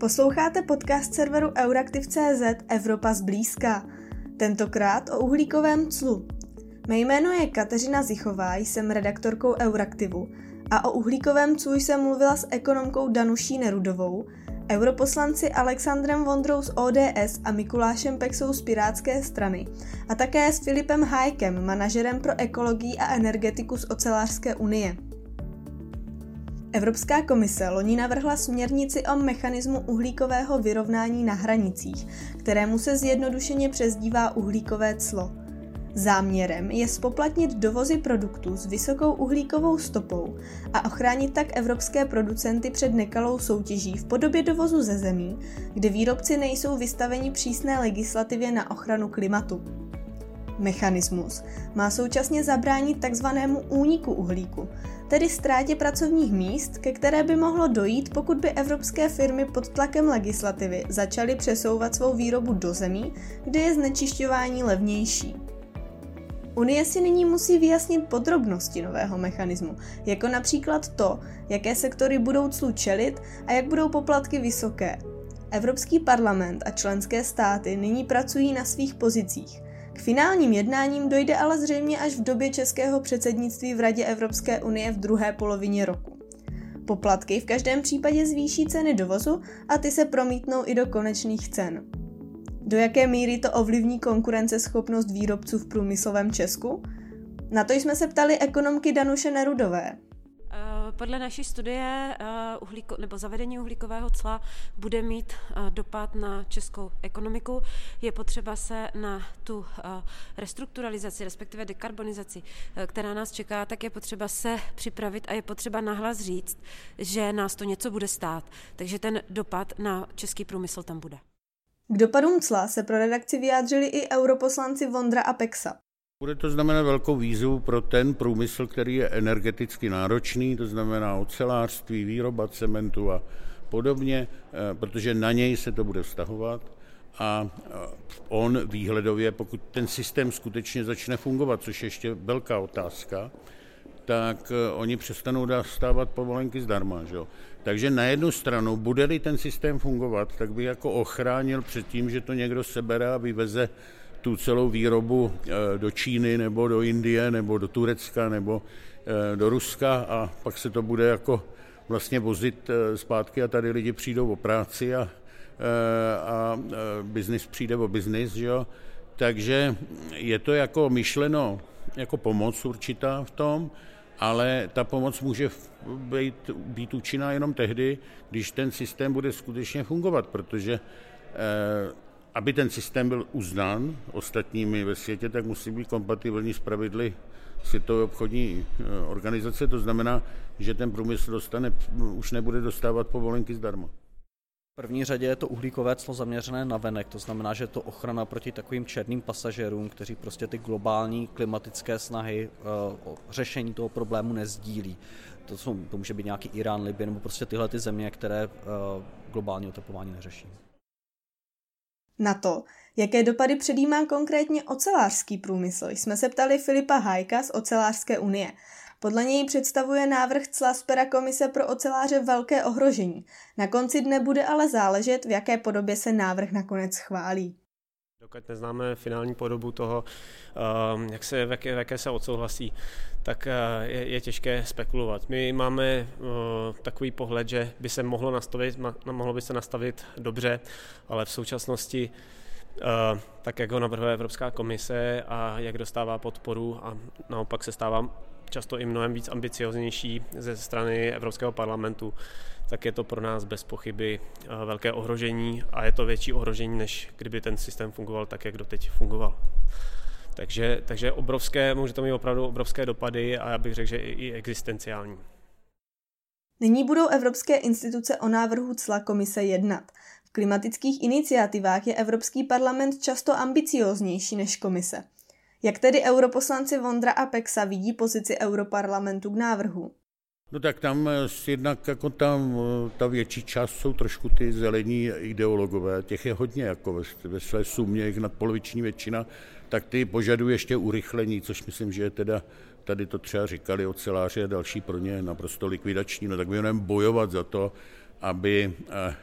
Posloucháte podcast serveru Euraktiv.cz Evropa zblízka. Tentokrát o uhlíkovém clu. Mé jméno je Kateřina Zichová, jsem redaktorkou Euraktivu a o uhlíkovém clu jsem mluvila s ekonomkou Danuší Nerudovou, europoslanci Alexandrem Vondrou z ODS a Mikulášem Pexou z Pirátské strany a také s Filipem Hájkem, manažerem pro ekologii a energetiku z Ocelářské unie. Evropská komise loni navrhla směrnici o mechanismu uhlíkového vyrovnání na hranicích, kterému se zjednodušeně přezdívá uhlíkové clo. Záměrem je spoplatnit dovozy produktů s vysokou uhlíkovou stopou a ochránit tak evropské producenty před nekalou soutěží v podobě dovozu ze zemí, kde výrobci nejsou vystaveni přísné legislativě na ochranu klimatu. Mechanismus má současně zabránit takzvanému úniku uhlíku, tedy ztrátě pracovních míst, ke které by mohlo dojít, pokud by evropské firmy pod tlakem legislativy začaly přesouvat svou výrobu do zemí, kde je znečišťování levnější. Unie si nyní musí vyjasnit podrobnosti nového mechanismu, jako například to, jaké sektory budou clu čelit a jak budou poplatky vysoké. Evropský parlament a členské státy nyní pracují na svých pozicích – finálním jednáním dojde ale zřejmě až v době českého předsednictví v Radě Evropské unie v druhé polovině roku. Poplatky v každém případě zvýší ceny dovozu a ty se promítnou i do konečných cen. Do jaké míry to ovlivní konkurenceschopnost výrobců v průmyslovém Česku? Na to jsme se ptali ekonomky Danuše Nerudové. Podle naší studie eh, uhlíko, nebo zavedení uhlíkového cla bude mít eh, dopad na českou ekonomiku. Je potřeba se na tu eh, restrukturalizaci, respektive dekarbonizaci, která nás čeká, tak je potřeba se připravit a je potřeba nahlas říct, že nás to něco bude stát. Takže ten dopad na český průmysl tam bude. K dopadům cla se pro redakci vyjádřili i europoslanci Vondra a Pexa. Bude to znamenat velkou výzvu pro ten průmysl, který je energeticky náročný, to znamená ocelářství, výroba cementu a podobně, eh, protože na něj se to bude vztahovat a eh, on výhledově, pokud ten systém skutečně začne fungovat, což je ještě velká otázka, tak eh, oni přestanou dostávat povolenky zdarma. Že? Takže na jednu stranu, bude-li ten systém fungovat, tak by jako ochránil před tím, že to někdo sebere a vyveze tu celou výrobu eh, do Číny nebo do Indie nebo do Turecka nebo eh, do Ruska a pak se to bude jako vlastně vozit eh, zpátky a tady lidi přijdou o práci a, a biznis přijde o biznis, jo. Takže je to jako myšleno jako pomoc určitá v tom, ale ta pomoc může být, být účinná jenom tehdy, když ten systém bude skutečně fungovat, protože aby ten systém byl uznán ostatními ve světě, tak musí být kompatibilní s pravidly Světové obchodní eh, organizace. To znamená, že ten průmysl dostane, už nebude dostávat povolenky zdarma. V první řadě je to uhlíkové clo zaměřené na venek, to znamená, že je to ochrana proti takovým černým pasažérům, kteří prostě ty globální klimatické snahy eh, o řešení toho problému nezdílí. To, jsou, to může být nějaký Irán, Libye nebo prostě tyhle ty země, které eh, globální oteplování neřeší. Na to, jaké dopady předjímá konkrétně ocelářský průmysl, jsme se ptali Filipa Hajka z Ocelářské unie. Podle něj představuje návrh cla z pera Komise pro oceláře velké ohrožení. Na konci dne bude ale záležet, v jaké podobě se návrh nakonec schválí. Dokud neznáme finální podobu toho, ehm, jak se, v jaké, v jaké se odsouhlasí, tak eh, je, je těžké spekulovat. My máme eh, takový pohled, že by se mohlo, nastavit, mohlo by se nastavit dobře, ale v současnosti eh, tak jak ho navrhuje Evropská komise a jak dostává podporu a naopak se stává často i mnohem víc ambicioznější ze strany Evropského parlamentu, tak je to pro nás bez pochyby velké ohrožení a je to větší ohrožení, než kdyby ten systém fungoval tak, jak doteď fungoval. Takže, takže obrovské, může to mít opravdu obrovské dopady a já bych řekl, že i, i existenciální. Nyní budou evropské instituce o návrhu cla komise jednat. V klimatických iniciativách je Evropský parlament často ambicióznější než komise. Jak tedy europoslanci Vondra a Pexa vidí pozici Europarlamentu k návrhu? No tak tam eh, jednak jako tam eh, ta větší část jsou trošku ty zelení ideologové, těch je hodně jako ve, ve své sumě, jich nadpoloviční většina, tak ty požadují ještě urychlení, což myslím, že je teda, tady to třeba říkali oceláři a další pro ně naprosto likvidační, no tak by jenom bojovat za to, aby eh,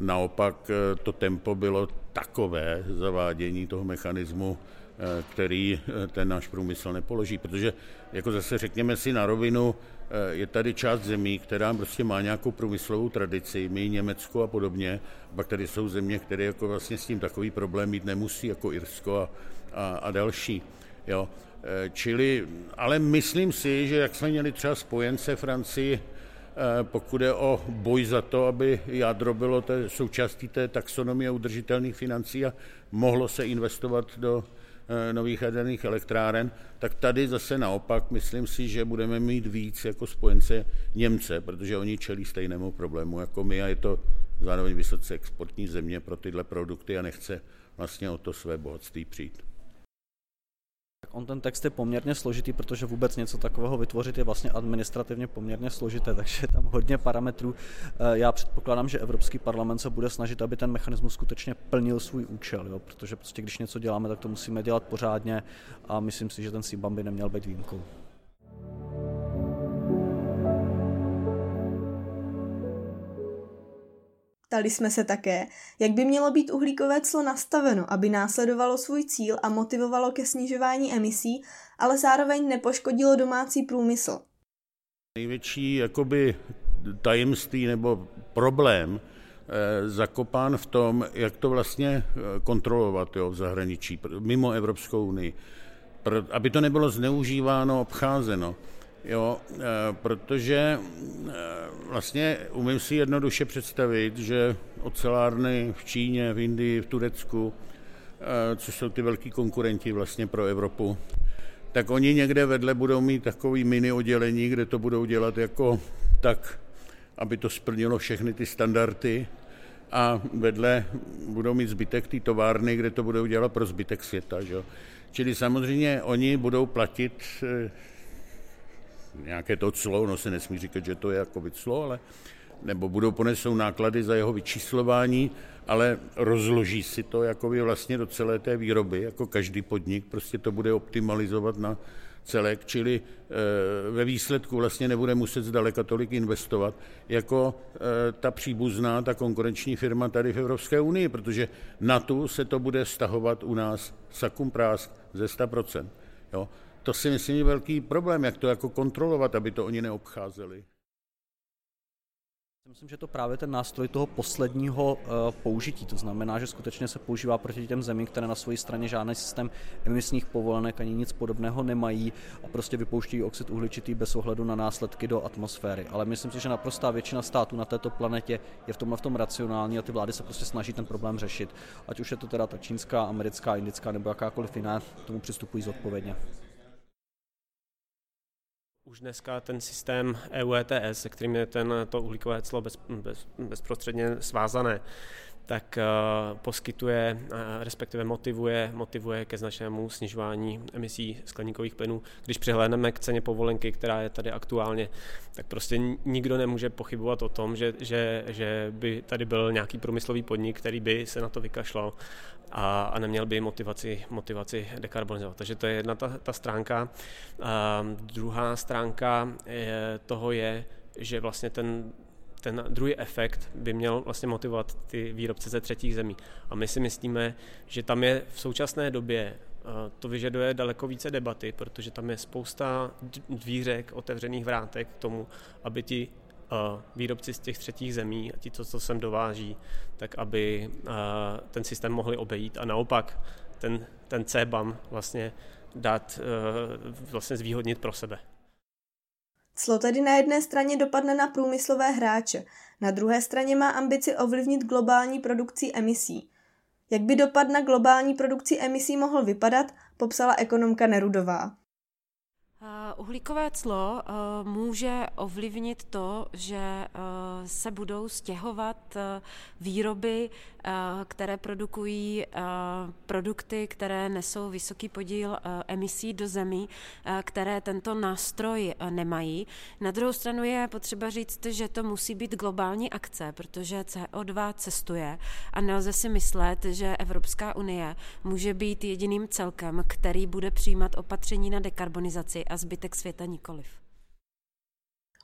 naopak to tempo bylo takové zavádění toho mechanismu, který ten náš průmysl nepoloží. Protože, jako zase řekněme si na rovinu, je tady část zemí, která prostě má nějakou průmyslovou tradici, my Německo a podobně, a pak tady jsou země, které jako vlastně s tím takový problém mít nemusí, jako Irsko a, a, a další. Jo. Eh, čili, ale myslím si, že jak jsme měli třeba spojence Francii, eh, pokud je o boj za to, aby jádro bylo té, součástí té taxonomie udržitelných financí a mohlo se investovat do eh, nových jaderných elektráren, tak tady zase naopak myslím si, že budeme mít víc jako spojence Němce, protože oni čelí stejnému problému jako my a je to zároveň vysoce exportní země pro tyhle produkty a nechce vlastně o to své bohatství přijít. On ten text je poměrně složitý, protože vůbec něco takového vytvořit je vlastně administrativně poměrně složité, takže je tam hodně parametrů. Eh, já předpokládám, že Evropský parlament se bude snažit, aby ten mechanismus skutečně plnil svůj účel, jo? protože prostě když něco děláme, tak to musíme dělat pořádně a myslím si, že ten CBAM by neměl být výjimkou. Ptali jsme se také, jak by mělo být uhlíkové clo nastaveno, aby následovalo svůj cíl a motivovalo ke snižování emisí, ale zároveň nepoškodilo domácí průmysl. Největší jakoby tajemství nebo problém eh, zakopán v tom, jak to vlastně eh, kontrolovat jo, v zahraničí, mimo Evropskou unii, aby to nebylo zneužíváno, obcházeno. Jo, eh, protože vlastně umím si jednoduše představit, že ocelárny v Číně, v Indii, v Turecku, eh, což jsou ty velký konkurenti vlastně pro Evropu, tak oni někde vedle budou mít takový mini oddělení, kde to budou dělat jako tak, aby to splnilo všechny ty standardy a vedle budou mít zbytek té továrny, kde to budou dělat pro zbytek světa. Že? Čili samozřejmě oni budou platit nějaké to clo, no se nesmí říkat, že to je jako clo, ale nebo budou ponesou náklady za jeho vyčíslování, ale rozloží si to jako vlastně do celé té výroby, jako každý podnik, prostě to bude optimalizovat na celek, čili e, ve výsledku vlastně nebude muset zdaleka tolik investovat, jako e, ta příbuzná, ta konkurenční firma tady v Evropské unii, protože na tu se to bude stahovat u nás sakum prásk ze 100%. Jo? To si myslím je velký problém, jak to jako kontrolovat, aby to oni neobcházeli. Myslím, že to právě ten nástroj toho posledního uh, použití, to znamená, že skutečně se používá proti těm zemím, které na své straně žádný systém emisních povolenek ani nic podobného nemají a prostě vypouští oxid uhličitý bez ohledu na následky do atmosféry. Ale myslím si, že naprostá většina států na této planetě je v tomhle v tom racionální a ty vlády se prostě snaží ten problém řešit. Ať už je to teda ta čínská, americká, indická nebo jakákoliv jiná, tomu přistupují zodpovědně. Už dneska ten systém EU ETS, se kterým je ten, to uhlíkové clo bez, bez, bezprostředně svázané, tak uh, poskytuje, uh, respektive motivuje, motivuje ke značnému snižování emisí skleníkových plynů. Když přihlédneme k ceně povolenky, která je tady aktuálně, tak prostě nikdo nemůže pochybovat o tom, že, že, že by tady byl nějaký průmyslový podnik, který by se na to vykašlal a, a neměl by motivaci, motivaci dekarbonizovat. Takže to je jedna ta, ta stránka. A druhá stránka je, toho je, že vlastně ten ten druhý efekt by měl vlastně motivovat ty výrobce ze třetích zemí. A my si myslíme, že tam je v současné době to vyžaduje daleko více debaty, protože tam je spousta dvířek, otevřených vrátek k tomu, aby ti výrobci z těch třetích zemí a ti, co, co sem dováží, tak aby ten systém mohli obejít a naopak ten, ten CBAM vlastně dát, vlastně zvýhodnit pro sebe. Clo tedy na jedné straně dopadne na průmyslové hráče, na druhé straně má ambici ovlivnit globální produkci emisí. Jak by dopad na globální produkci emisí mohl vypadat, popsala ekonomka Nerudová. Uhlíkové clo uh, může ovlivnit to, že uh, se budou stěhovat uh, výroby, které produkují produkty, které nesou vysoký podíl emisí do zemí, které tento nástroj nemají. Na druhou stranu je potřeba říct, že to musí být globální akce, protože CO2 cestuje a nelze si myslet, že Evropská unie může být jediným celkem, který bude přijímat opatření na dekarbonizaci a zbytek světa nikoliv.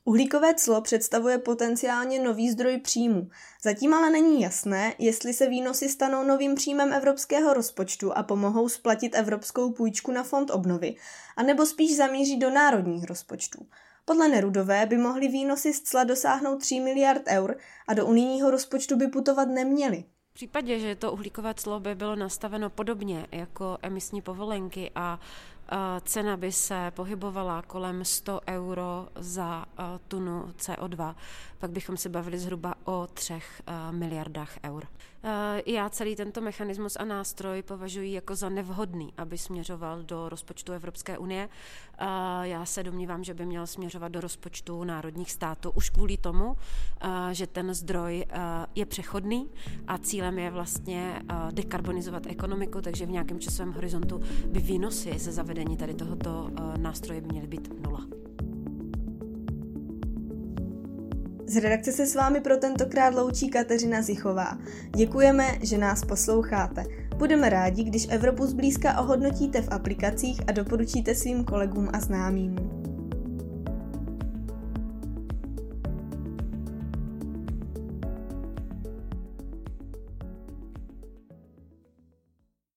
Uhlíkové clo představuje potenciálně nový zdroj příjmu. Zatím ale není jasné, jestli se výnosy stanou novým příjmem evropského rozpočtu a pomohou splatit evropskou půjčku na fond obnovy, anebo spíš zamíří do národních rozpočtů. Podle Nerudové by mohly výnosy z cla dosáhnout 3 miliard eur a do unijního rozpočtu by putovat neměly. V případě, že to uhlíkové clo by bylo nastaveno podobně jako emisní povolenky a cena by se pohybovala kolem 100 euro za tunu CO2, pak bychom se bavili zhruba o třech miliardách eur. Já celý tento mechanismus a nástroj považuji jako za nevhodný, aby směřoval do rozpočtu Evropské unie. Já se domnívám, že by měl směřovat do rozpočtu národních států už kvůli tomu, že ten zdroj je přechodný a cílem je vlastně dekarbonizovat ekonomiku, takže v nějakém časovém horizontu by výnosy ze zavedení tady tohoto nástroje by měly být nula. Z redakce se s vámi pro tentokrát loučí Kateřina Zichová. Děkujeme, že nás posloucháte. Budeme rádi, když Evropu zblízka ohodnotíte v aplikacích a doporučíte svým kolegům a známým.